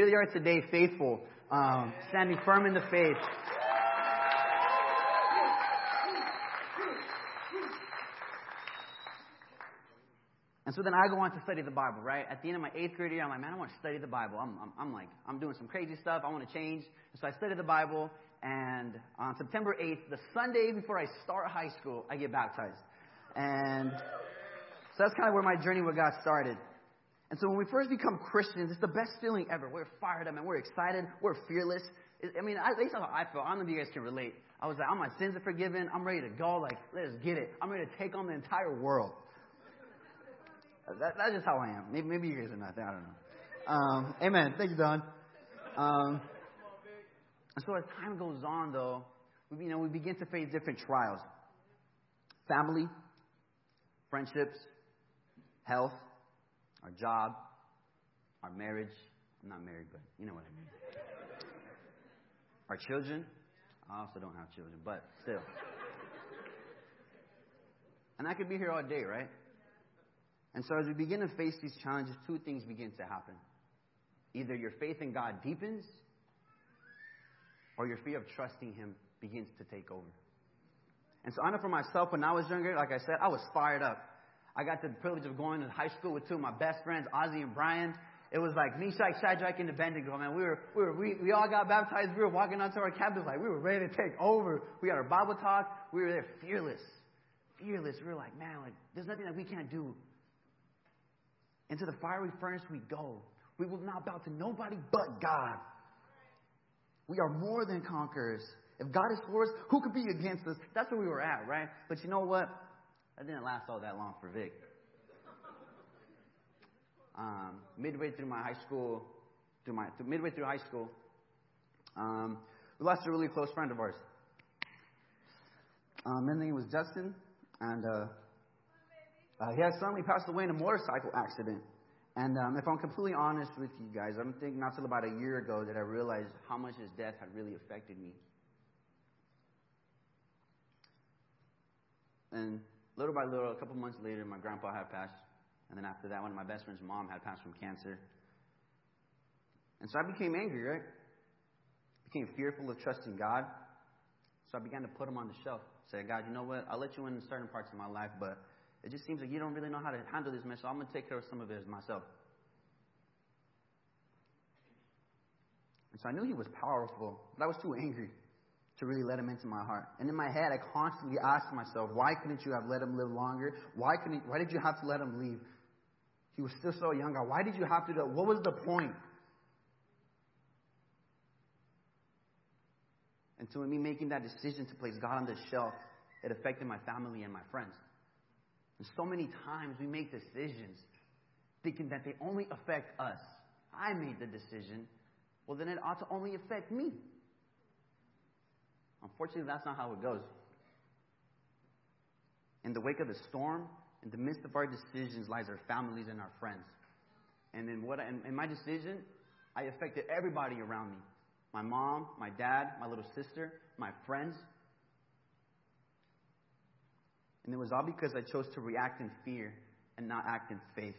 Here they are today, faithful, um, standing firm in the faith. And so then I go on to study the Bible, right? At the end of my eighth grade year, I'm like, man, I want to study the Bible. I'm, I'm, I'm like, I'm doing some crazy stuff. I want to change. And so I studied the Bible. And on September 8th, the Sunday before I start high school, I get baptized. And so that's kind of where my journey with God started. And so when we first become Christians, it's the best feeling ever. We're fired up and we're excited. We're fearless. I mean, at least that's how I felt. I don't know if you guys can relate. I was like, all my sins are forgiven. I'm ready to go. Like, let's get it. I'm ready to take on the entire world. That, that's just how I am. Maybe, maybe you guys are not. I don't know. Um, amen. Thank you, Don. Um, so as time goes on, though, you know, we begin to face different trials. Family, friendships, health, our job, our marriage. I'm not married, but you know what I mean. Our children. I also don't have children, but still. And I could be here all day, right? And so as we begin to face these challenges, two things begin to happen. Either your faith in God deepens, or your fear of trusting Him begins to take over. And so I know for myself, when I was younger, like I said, I was fired up. I got the privilege of going to high school with two of my best friends, Ozzy and Brian. It was like Meshach, Shadrach, and Abednego, man. We were, we were, we, we all got baptized. We were walking onto our campus like we were ready to take over. We had our Bible talk. We were there fearless. Fearless. We were like, man, like, there's nothing that we can't do. Into the fiery furnace we go. We will not bow to nobody but God. We are more than conquerors. If God is for us, who could be against us? That's where we were at, right? But you know what? That didn't last all that long for Vic. Um, midway through my high school, through my through, midway through high school, um, we lost a really close friend of ours. Um, his name was Justin, and uh, uh, he had suddenly passed away in a motorcycle accident. And um, if I'm completely honest with you guys, I'm thinking not till about a year ago that I realized how much his death had really affected me. And little by little, a couple months later, my grandpa had passed. And then after that, one of my best friend's mom had passed from cancer. And so I became angry, right? Became fearful of trusting God. So I began to put him on the shelf. Say, God, you know what? I'll let you in certain parts of my life, but it just seems like you don't really know how to handle this mess, so I'm going to take care of some of it myself. And so I knew he was powerful, but I was too angry to really let him into my heart. And in my head, I constantly asked myself, why couldn't you have let him live longer? Why couldn't? Why did you have to let him leave? He was still so young. Why did you have to do? What was the point? And so, me making that decision to place God on the shelf, it affected my family and my friends. And so many times we make decisions thinking that they only affect us. I made the decision. Well, then it ought to only affect me. Unfortunately, that's not how it goes. In the wake of the storm, in the midst of our decisions, lies our families and our friends. And in what in, in my decision, I affected everybody around me. My mom, my dad, my little sister, my friends. And it was all because I chose to react in fear and not act in faith.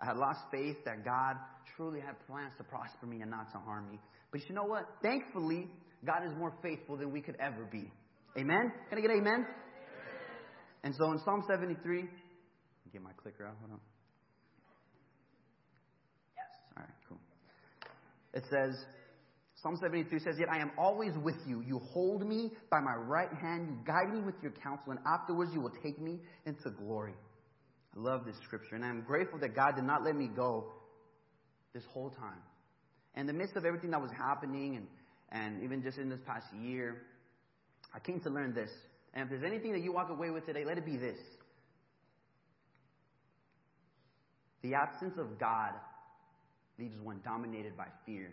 I had lost faith that God truly had plans to prosper me and not to harm me. But you know what? Thankfully, God is more faithful than we could ever be. Amen? Can I get amen? amen? And so in Psalm 73, get my clicker out. Hold on. Yes. All right, cool. It says, Psalm 73 says, Yet I am always with you. You hold me by my right hand. You guide me with your counsel, and afterwards you will take me into glory. I love this scripture, and I'm grateful that God did not let me go this whole time. In the midst of everything that was happening, and, and even just in this past year, I came to learn this. And if there's anything that you walk away with today, let it be this. The absence of God leaves one dominated by fear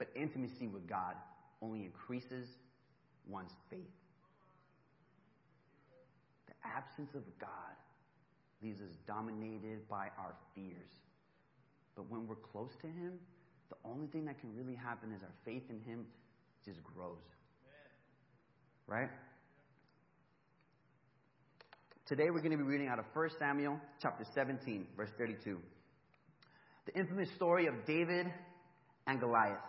but intimacy with God only increases one's faith. The absence of God leaves us dominated by our fears. But when we're close to Him, the only thing that can really happen is our faith in Him just grows. Right? Today we're going to be reading out of 1 Samuel chapter 17, verse 32. The infamous story of David and Goliath.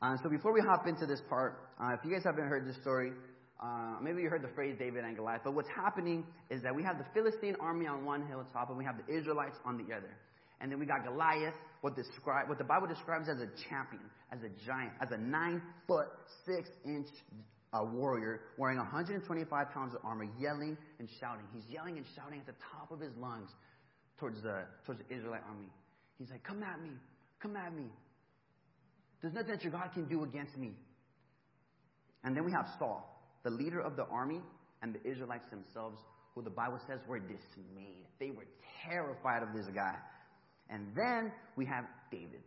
Uh, so before we hop into this part, uh, if you guys haven't heard this story, uh, maybe you heard the phrase David and Goliath, but what's happening is that we have the Philistine army on one hilltop and we have the Israelites on the other. And then we got Goliath, what, describe, what the Bible describes as a champion, as a giant, as a nine foot, six inch uh, warrior wearing 125 pounds of armor, yelling and shouting. He's yelling and shouting at the top of his lungs towards the, towards the Israelite army. He's like, Come at me, come at me. There's nothing that your God can do against me. And then we have Saul, the leader of the army, and the Israelites themselves, who the Bible says were dismayed. They were terrified of this guy. And then we have David,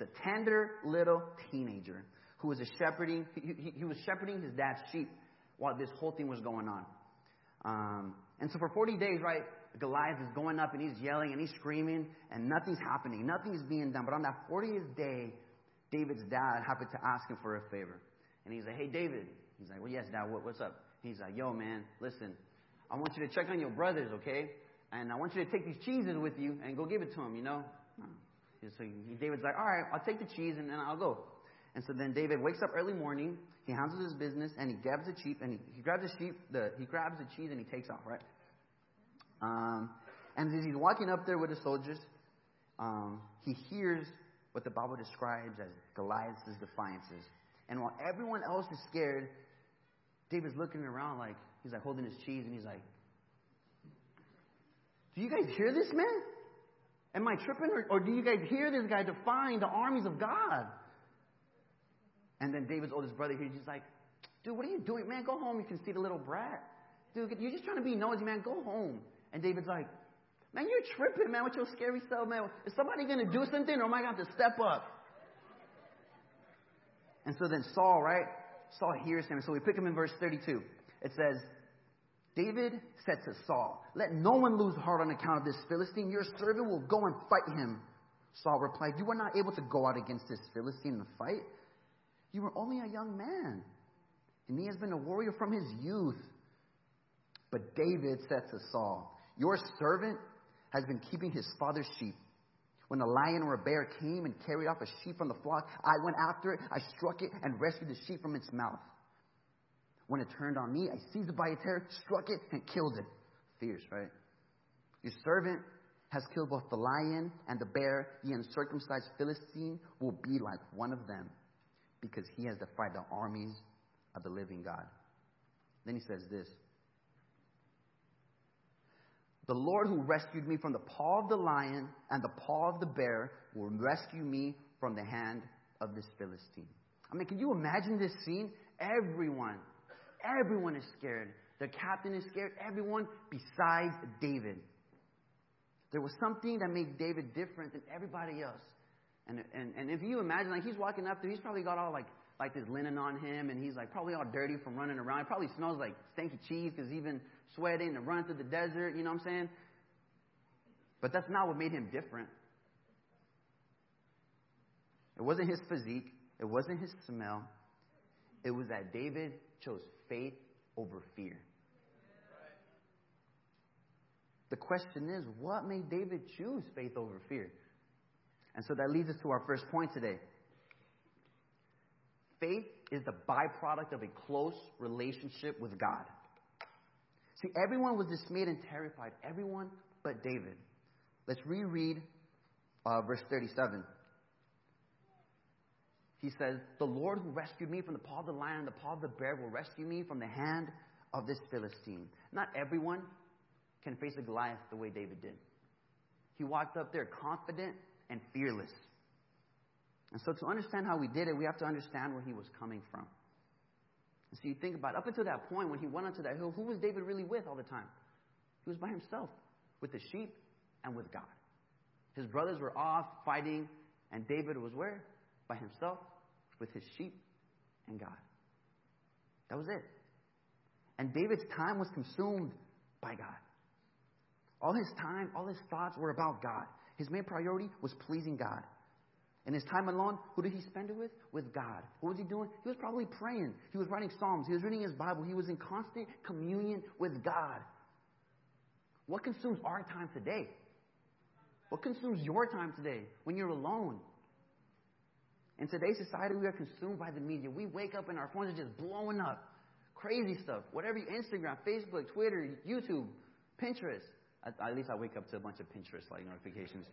the tender little teenager who was shepherding. He, he, he was shepherding his dad's sheep while this whole thing was going on. Um, and so for 40 days, right, Goliath is going up and he's yelling and he's screaming and nothing's happening. Nothing's being done. But on that 40th day, David's dad happened to ask him for a favor. And he's like, hey, David. He's like, well, yes, dad, what, what's up? He's like, yo, man, listen, I want you to check on your brothers, okay? And I want you to take these cheeses with you and go give it to them, you know? So David's like, all right, I'll take the cheese and then I'll go. And so then David wakes up early morning, he handles his business, and he grabs the sheep, and he, he grabs the sheep, the, he grabs the cheese, and he takes off, right? Um, and as he's walking up there with the soldiers, um, he hears what the Bible describes as Goliath's defiances. And while everyone else is scared, David's looking around like, he's like holding his cheese, and he's like, do you guys hear this, man? Am I tripping? Or, or do you guys hear this guy defying the armies of God? And then David's oldest brother he's like, dude, what are you doing? Man, go home. You can see the little brat. Dude, you're just trying to be nosy, man. Go home. And David's like, man, you're tripping, man, with your scary self, man. Is somebody going to do something or am I going to have to step up? And so then Saul, right? Saul hears him. So we pick him in verse 32. It says, David said to Saul, Let no one lose heart on account of this Philistine. Your servant will go and fight him. Saul replied, You were not able to go out against this Philistine and fight. You were only a young man, and he has been a warrior from his youth. But David said to Saul, Your servant has been keeping his father's sheep. When a lion or a bear came and carried off a sheep from the flock, I went after it, I struck it, and rescued the sheep from its mouth. When it turned on me, I seized it by its hair, struck it, and killed it. Fierce, right? Your servant has killed both the lion and the bear. The uncircumcised Philistine will be like one of them because he has defied the armies of the living God. Then he says this The Lord who rescued me from the paw of the lion and the paw of the bear will rescue me from the hand of this Philistine. I mean, can you imagine this scene? Everyone, everyone is scared. The captain is scared. Everyone besides David. There was something that made David different than everybody else. And, and, and if you imagine, like, he's walking up there, he's probably got all, like, like this linen on him, and he's, like, probably all dirty from running around. He probably smells like stinky cheese because he's been sweating and running through the desert, you know what I'm saying? But that's not what made him different. It wasn't his physique. It wasn't his smell. It was that David chose faith over fear. The question is, what made David choose faith over fear? And so that leads us to our first point today. Faith is the byproduct of a close relationship with God. See, everyone was dismayed and terrified, everyone but David. Let's reread uh, verse 37. He says, The Lord who rescued me from the paw of the lion and the paw of the bear will rescue me from the hand of this Philistine. Not everyone can face a Goliath the way David did. He walked up there confident and fearless. And so, to understand how he did it, we have to understand where he was coming from. And so, you think about it, up until that point, when he went onto that hill, who was David really with all the time? He was by himself, with the sheep and with God. His brothers were off fighting, and David was where? By himself, with his sheep and God. That was it. And David's time was consumed by God. All his time, all his thoughts were about God. His main priority was pleasing God. And his time alone, who did he spend it with? With God. What was he doing? He was probably praying. He was writing Psalms. He was reading his Bible. He was in constant communion with God. What consumes our time today? What consumes your time today when you're alone? In today's society, we are consumed by the media. We wake up and our phones are just blowing up. Crazy stuff. Whatever Instagram, Facebook, Twitter, YouTube, Pinterest. At, at least I wake up to a bunch of Pinterest like notifications.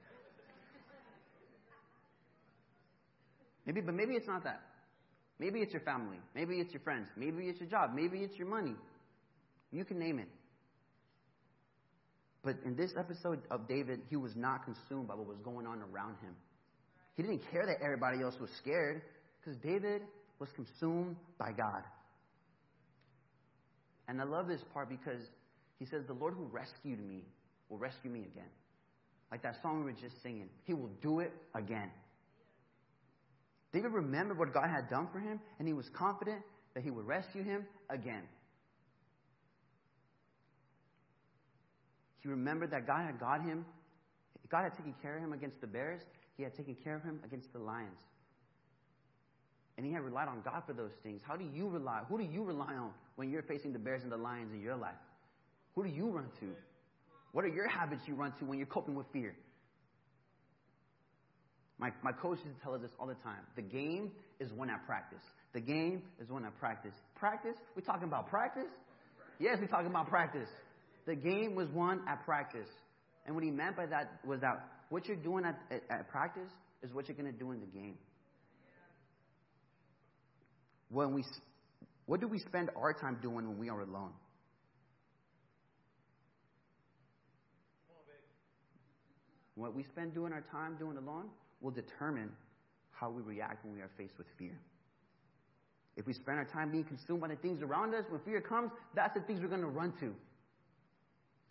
Maybe, but maybe it's not that. Maybe it's your family. Maybe it's your friends. Maybe it's your job. Maybe it's your money. You can name it. But in this episode of David, he was not consumed by what was going on around him. He didn't care that everybody else was scared because David was consumed by God. And I love this part because he says, The Lord who rescued me will rescue me again. Like that song we were just singing. He will do it again. David remembered what God had done for him, and he was confident that he would rescue him again. He remembered that God had got him, God had taken care of him against the bears, he had taken care of him against the lions. And he had relied on God for those things. How do you rely? Who do you rely on when you're facing the bears and the lions in your life? Who do you run to? What are your habits you run to when you're coping with fear? My, my coach used to tell us this all the time. The game is won at practice. The game is won at practice. Practice? we talking about practice? Yes, we're talking about practice. The game was won at practice. And what he meant by that was that what you're doing at, at, at practice is what you're going to do in the game. When we, what do we spend our time doing when we are alone? What we spend doing our time doing alone will determine how we react when we are faced with fear. If we spend our time being consumed by the things around us, when fear comes, that's the things we're going to run to.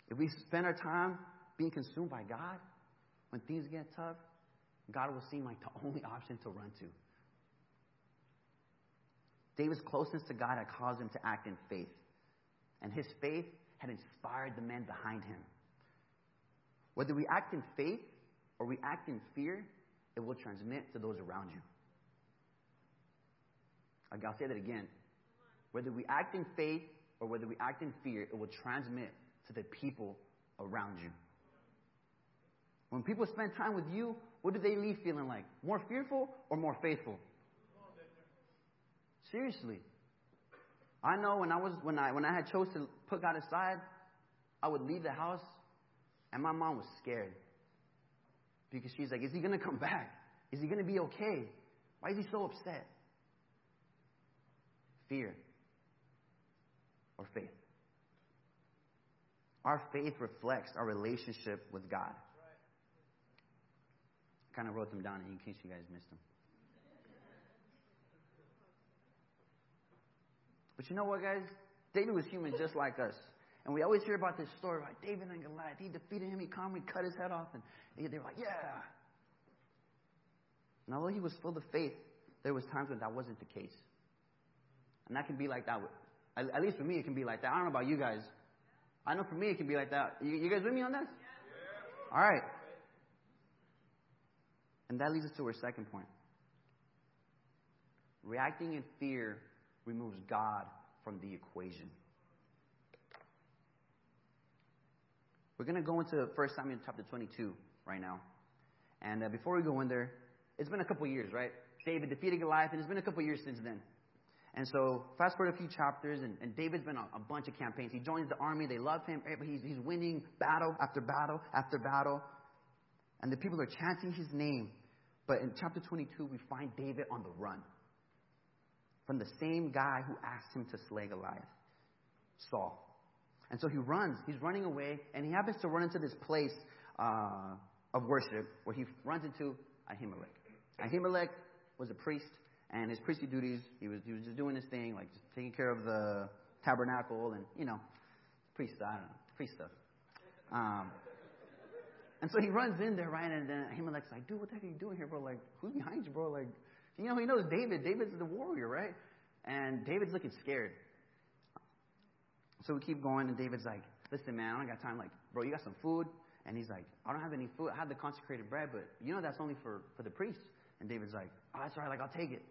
If we spend our time being consumed by God, when things get tough, God will seem like the only option to run to. David's closeness to God had caused him to act in faith, and his faith had inspired the men behind him. Whether we act in faith or we act in fear, it will transmit to those around you. I'll say that again. Whether we act in faith or whether we act in fear, it will transmit to the people around you. When people spend time with you, what do they leave feeling like? More fearful or more faithful? Seriously. I know when I was when I when I had chose to put God aside, I would leave the house and my mom was scared. Because she's like, Is he gonna come back? Is he gonna be okay? Why is he so upset? Fear or faith? Our faith reflects our relationship with God. I kind of wrote them down in case you guys missed them. But you know what, guys? David was human just like us. And we always hear about this story, about David and Goliath. He defeated him. He calmly cut his head off. And they were like, yeah. And although he was full of faith, there was times when that wasn't the case. And that can be like that. At least for me, it can be like that. I don't know about you guys. I know for me, it can be like that. You, you guys with me on this? All right. And that leads us to our second point. Reacting in fear removes God from the equation. We're going to go into 1 Samuel chapter 22 right now. And uh, before we go in there, it's been a couple years, right? David defeated Goliath, and it's been a couple years since then. And so, fast forward a few chapters, and, and David's been on a bunch of campaigns. He joins the army, they love him, he's, he's winning battle after battle after battle. And the people are chanting his name. But in chapter 22, we find David on the run from the same guy who asked him to slay Goliath, Saul. And so he runs. He's running away, and he happens to run into this place uh, of worship where he runs into Ahimelech. Ahimelech was a priest, and his priestly duties, he was, he was just doing his thing, like taking care of the tabernacle and, you know, priest, I don't know, priest stuff. Um, and so he runs in there, right? And then Ahimelech's like, dude, what the heck are you doing here, bro? Like, who's behind you, bro? Like, you know, he knows David. David's the warrior, right? And David's looking scared. So we keep going, and David's like, listen, man, I don't got time. Like, bro, you got some food? And he's like, I don't have any food. I have the consecrated bread, but you know that's only for, for the priests. And David's like, oh, that's all right. Like, I'll take it.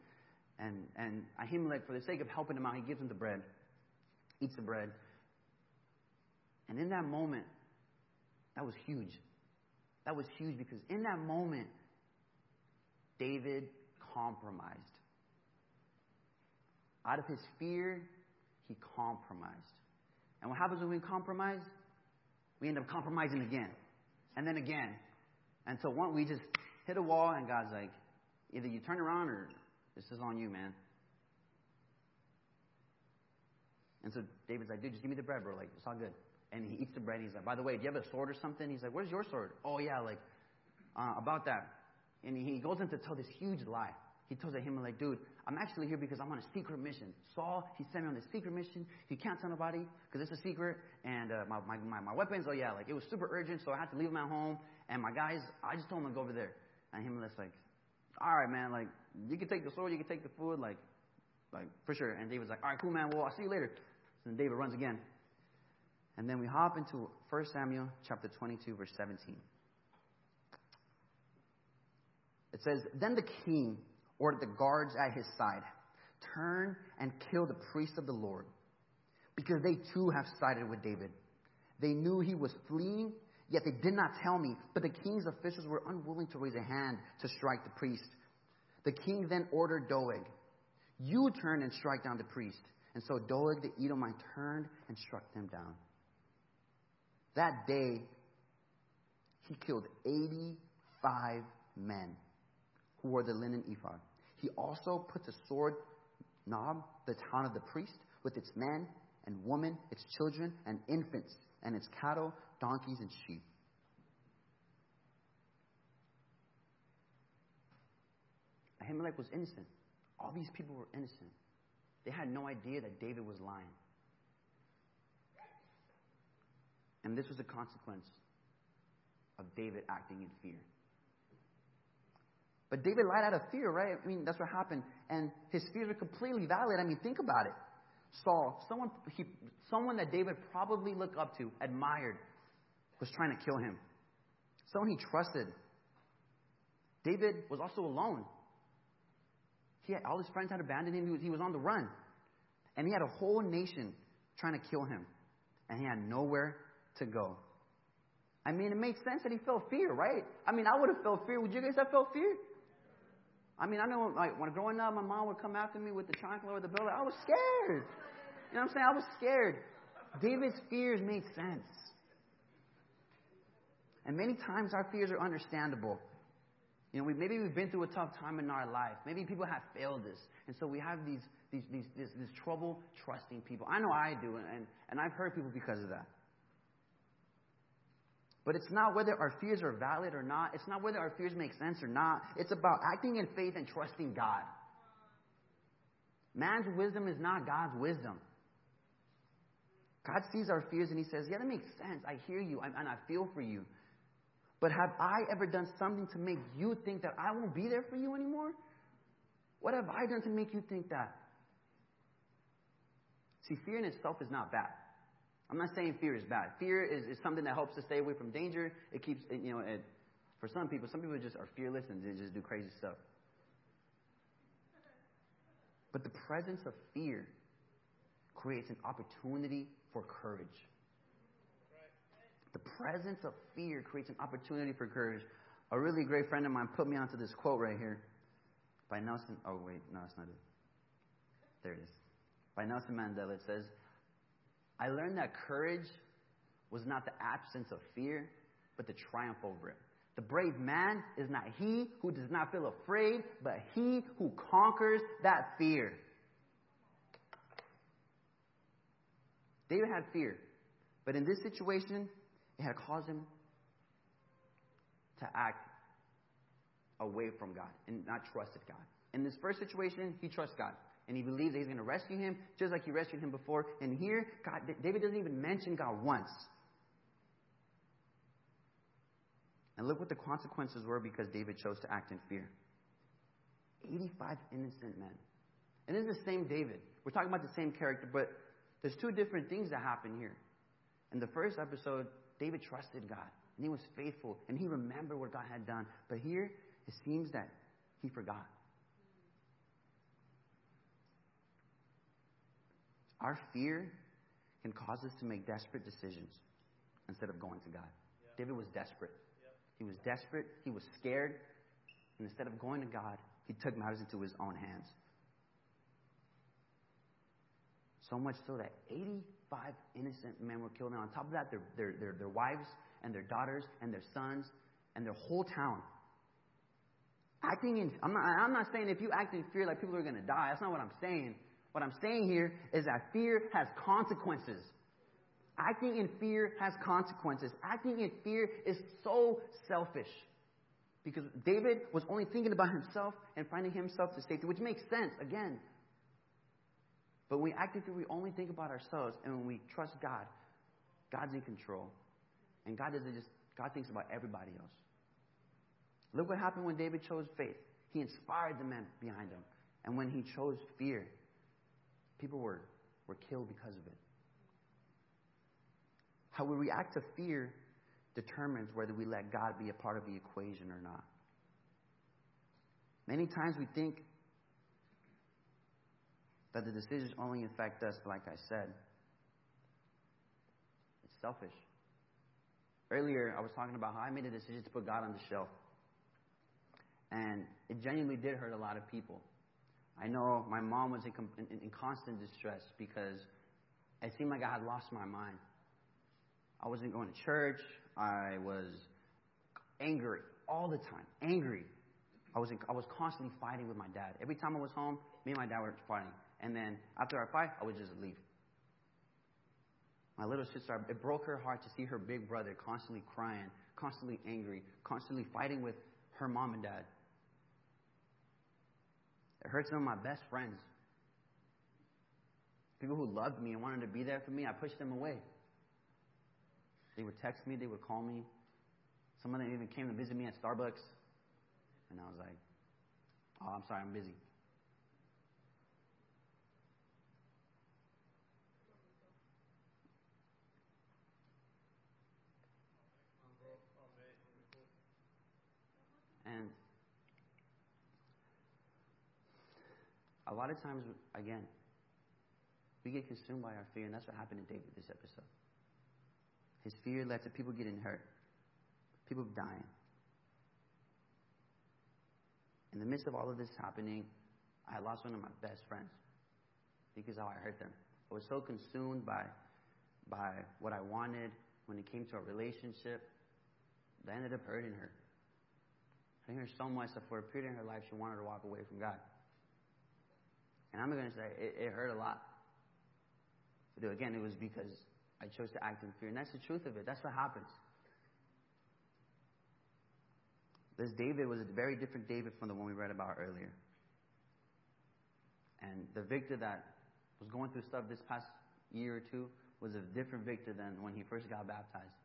And, and Ahimelech, for the sake of helping him out, he gives him the bread, eats the bread. And in that moment, that was huge. That was huge because in that moment, David compromised. Out of his fear, he compromised. And what happens when we compromise? We end up compromising again. And then again. Until one, we just hit a wall, and God's like, either you turn around or this is on you, man. And so David's like, dude, just give me the bread, bro. Like, it's all good. And he eats the bread. And he's like, by the way, do you have a sword or something? He's like, where's your sword? Oh, yeah, like, uh, about that. And he goes in to tell this huge lie. He tells him, like, dude, I'm actually here because I'm on a secret mission. Saul, he sent me on this secret mission. He can't tell nobody because it's a secret. And uh, my, my, my, my weapons, oh, yeah, like, it was super urgent, so I had to leave them at home. And my guys, I just told them to go over there. And him was like, all right, man, like, you can take the sword, you can take the food, like, like, for sure. And David's like, all right, cool, man, well, I'll see you later. So then David runs again. And then we hop into 1 Samuel chapter 22, verse 17. It says, Then the king ordered the guards at his side, Turn and kill the priests of the Lord, because they too have sided with David. They knew he was fleeing, yet they did not tell me. But the king's officials were unwilling to raise a hand to strike the priest. The king then ordered Doeg, You turn and strike down the priest. And so Doeg the Edomite turned and struck them down. That day, he killed 85 men who wore the linen ephod. He also put the sword Nob, the town of the priest, with its men and women, its children and infants, and its cattle, donkeys, and sheep. Ahimelech was innocent. All these people were innocent. They had no idea that David was lying. And this was a consequence of David acting in fear. But David lied out of fear, right? I mean, that's what happened. And his fears were completely valid. I mean, think about it. Saul, someone, he, someone that David probably looked up to, admired, was trying to kill him. Someone he trusted. David was also alone. He had, all his friends had abandoned him. He was, he was on the run. And he had a whole nation trying to kill him. And he had nowhere to go. I mean, it makes sense that he felt fear, right? I mean, I would have felt fear. Would you guys have felt fear? I mean, I know, like, when growing up, my mom would come after me with the chocolate or the bill. I was scared. You know what I'm saying? I was scared. David's fears made sense. And many times our fears are understandable. You know, we, maybe we've been through a tough time in our life. Maybe people have failed us. And so we have these, these, these, this, this trouble trusting people. I know I do, and, and I've hurt people because of that. But it's not whether our fears are valid or not. It's not whether our fears make sense or not. It's about acting in faith and trusting God. Man's wisdom is not God's wisdom. God sees our fears and He says, Yeah, that makes sense. I hear you and I feel for you. But have I ever done something to make you think that I won't be there for you anymore? What have I done to make you think that? See, fear in itself is not bad. I'm not saying fear is bad. Fear is, is something that helps us stay away from danger. It keeps, you know, it, for some people, some people just are fearless and they just do crazy stuff. But the presence of fear creates an opportunity for courage. The presence of fear creates an opportunity for courage. A really great friend of mine put me onto this quote right here by Nelson. Oh, wait, no, it's not it. There it is. By Nelson Mandela. It says, I learned that courage was not the absence of fear, but the triumph over it. The brave man is not he who does not feel afraid, but he who conquers that fear. David had fear, but in this situation, it had caused him to act away from God and not trusted God. In this first situation, he trusts God and he believes that he's going to rescue him, just like he rescued him before. And here, God, David doesn't even mention God once. And look what the consequences were because David chose to act in fear. 85 innocent men. And this is the same David. We're talking about the same character, but there's two different things that happen here. In the first episode, David trusted God, and he was faithful, and he remembered what God had done. But here, it seems that he forgot. Our fear can cause us to make desperate decisions instead of going to God. David was desperate. He was desperate. He was scared. And instead of going to God, he took matters into his own hands. So much so that 85 innocent men were killed. And on top of that, their, their, their, their wives and their daughters and their sons and their whole town. Acting in, I'm not, I'm not saying if you act in fear like people are going to die. That's not what I'm saying. What I'm saying here is that fear has consequences. Acting in fear has consequences. Acting in fear is so selfish. Because David was only thinking about himself and finding himself to safety, which makes sense, again. But when we act in fear, we only think about ourselves. And when we trust God, God's in control. And God doesn't just, God thinks about everybody else. Look what happened when David chose faith. He inspired the men behind him. And when he chose fear, people were, were killed because of it. How we react to fear determines whether we let God be a part of the equation or not. Many times we think that the decisions only affect us, like I said. It's selfish. Earlier, I was talking about how I made a decision to put God on the shelf. And it genuinely did hurt a lot of people. I know my mom was in, in, in constant distress because it seemed like I had lost my mind. I wasn't going to church. I was angry all the time. Angry. I was, in, I was constantly fighting with my dad. Every time I was home, me and my dad were fighting. And then after I fight, I would just leave. My little sister, it broke her heart to see her big brother constantly crying, constantly angry, constantly fighting with her mom and dad. It hurt some of my best friends. People who loved me and wanted to be there for me, I pushed them away. They would text me, they would call me. Some of them even came to visit me at Starbucks. And I was like, oh, I'm sorry, I'm busy. And lot of times, again, we get consumed by our fear, and that's what happened to David this episode. His fear led to people getting hurt, people dying. In the midst of all of this happening, I lost one of my best friends because how I hurt them. I was so consumed by, by what I wanted when it came to a relationship that I ended up hurting her. Hurting her so much that for a period in her life, she wanted to walk away from God. And I'm going to say it, it hurt a lot. But again, it was because I chose to act in fear. And that's the truth of it. That's what happens. This David was a very different David from the one we read about earlier. And the Victor that was going through stuff this past year or two was a different Victor than when he first got baptized.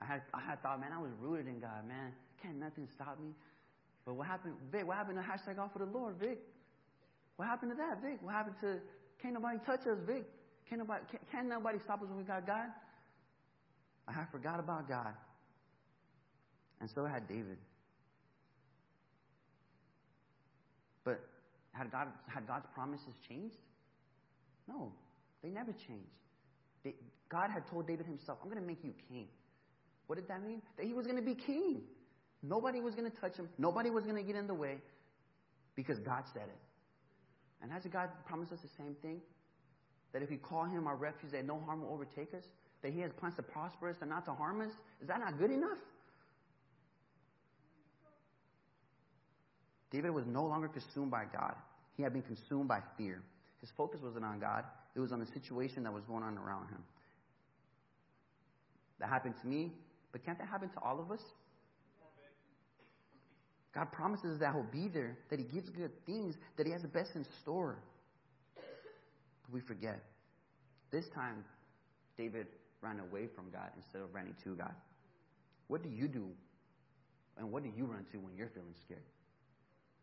I had, I had thought, man, I was rooted in God, man. Can't nothing stop me. But what happened, Vic? What happened to hashtag off for the Lord, Vic? What happened to that, Vic? What happened to can't nobody touch us, Vic? Can't nobody, can't, can't nobody stop us when we got God? I had forgot about God. And so had David. But had, God, had God's promises changed? No, they never changed. They, God had told David himself, I'm going to make you king. What did that mean? That he was going to be king. Nobody was going to touch him. Nobody was going to get in the way because God said it. And hasn't God promised us the same thing? That if we call him our refuge, that no harm will overtake us? That he has plans to prosper us and not to harm us? Is that not good enough? David was no longer consumed by God. He had been consumed by fear. His focus wasn't on God, it was on the situation that was going on around him. That happened to me, but can't that happen to all of us? God promises that He'll be there, that He gives good things, that He has the best in store. But we forget. This time, David ran away from God instead of running to God. What do you do? And what do you run to when you're feeling scared?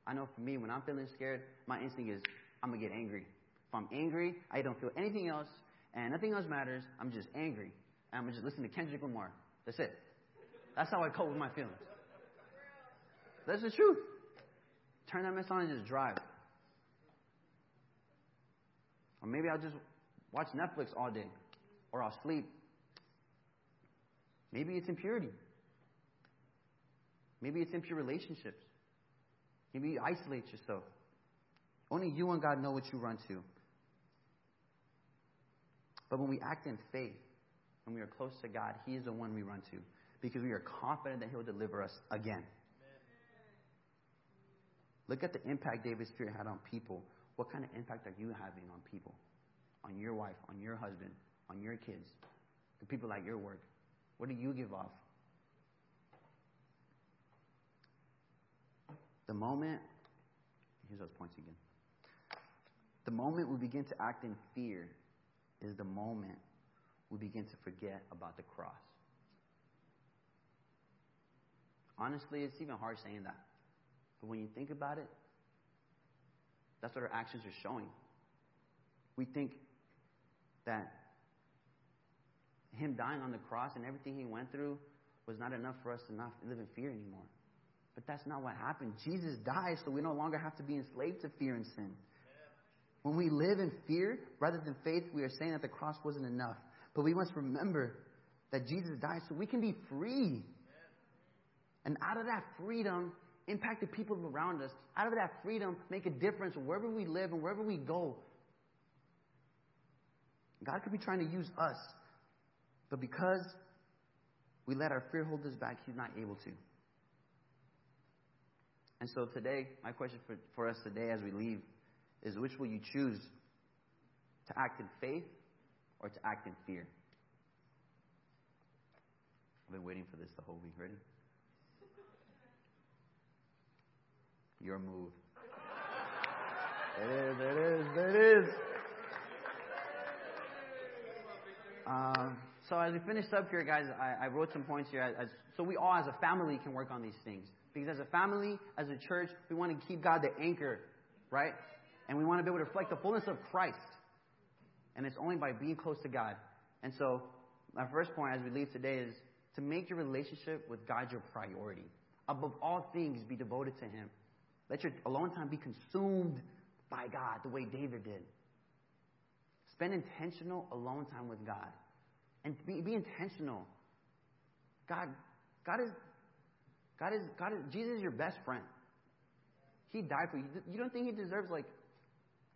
I know for me, when I'm feeling scared, my instinct is I'm going to get angry. If I'm angry, I don't feel anything else, and nothing else matters. I'm just angry. And I'm going to just listen to Kendrick Lamar. That's it. That's how I cope with my feelings. That's the truth. Turn that mess on and just drive. Or maybe I'll just watch Netflix all day. Or I'll sleep. Maybe it's impurity. Maybe it's impure relationships. Maybe you isolate yourself. Only you and God know what you run to. But when we act in faith, when we are close to God, He is the one we run to because we are confident that He'll deliver us again. Look at the impact David's fear had on people. What kind of impact are you having on people? On your wife, on your husband, on your kids, the people at your work? What do you give off? The moment, here's those points again. The moment we begin to act in fear is the moment we begin to forget about the cross. Honestly, it's even hard saying that. But when you think about it, that's what our actions are showing. We think that Him dying on the cross and everything He went through was not enough for us to not live in fear anymore. But that's not what happened. Jesus died so we no longer have to be enslaved to fear and sin. When we live in fear rather than faith, we are saying that the cross wasn't enough. But we must remember that Jesus died so we can be free. And out of that freedom, impact the people around us. Out of that freedom, make a difference wherever we live and wherever we go. God could be trying to use us, but because we let our fear hold us back, He's not able to. And so today, my question for, for us today as we leave is which will you choose? To act in faith or to act in fear? I've been waiting for this the whole week. Ready? Your move. It is, it is, it is. Um, so as we finish up here, guys, I, I wrote some points here. As, so we all, as a family, can work on these things. Because as a family, as a church, we want to keep God the anchor, right? And we want to be able to reflect the fullness of Christ. And it's only by being close to God. And so, my first point as we leave today is to make your relationship with God your priority. Above all things, be devoted to Him. Let your alone time be consumed by God the way David did. Spend intentional alone time with God. And be, be intentional. God, God is, God is, God is, Jesus is your best friend. He died for you. You don't think he deserves like,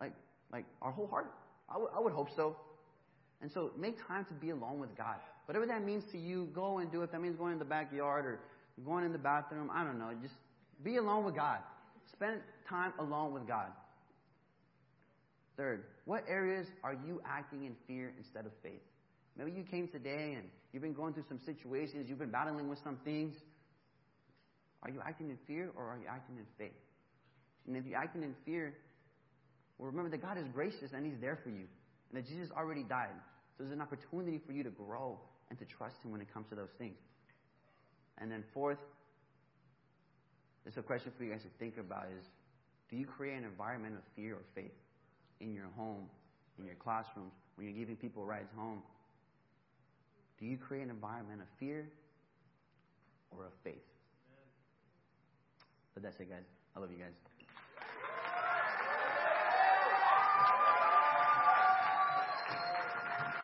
like, like our whole heart? I, w- I would hope so. And so make time to be alone with God. Whatever that means to you, go and do it. That means going in the backyard or going in the bathroom, I don't know. Just be alone with God. Spend time alone with God. Third, what areas are you acting in fear instead of faith? Maybe you came today and you've been going through some situations, you've been battling with some things. Are you acting in fear or are you acting in faith? And if you're acting in fear, well, remember that God is gracious and He's there for you. And that Jesus already died. So there's an opportunity for you to grow and to trust Him when it comes to those things. And then fourth, there's a question for you guys to think about is do you create an environment of fear or faith in your home, in your classrooms, when you're giving people rides home? Do you create an environment of fear or of faith? But that's it, guys. I love you guys.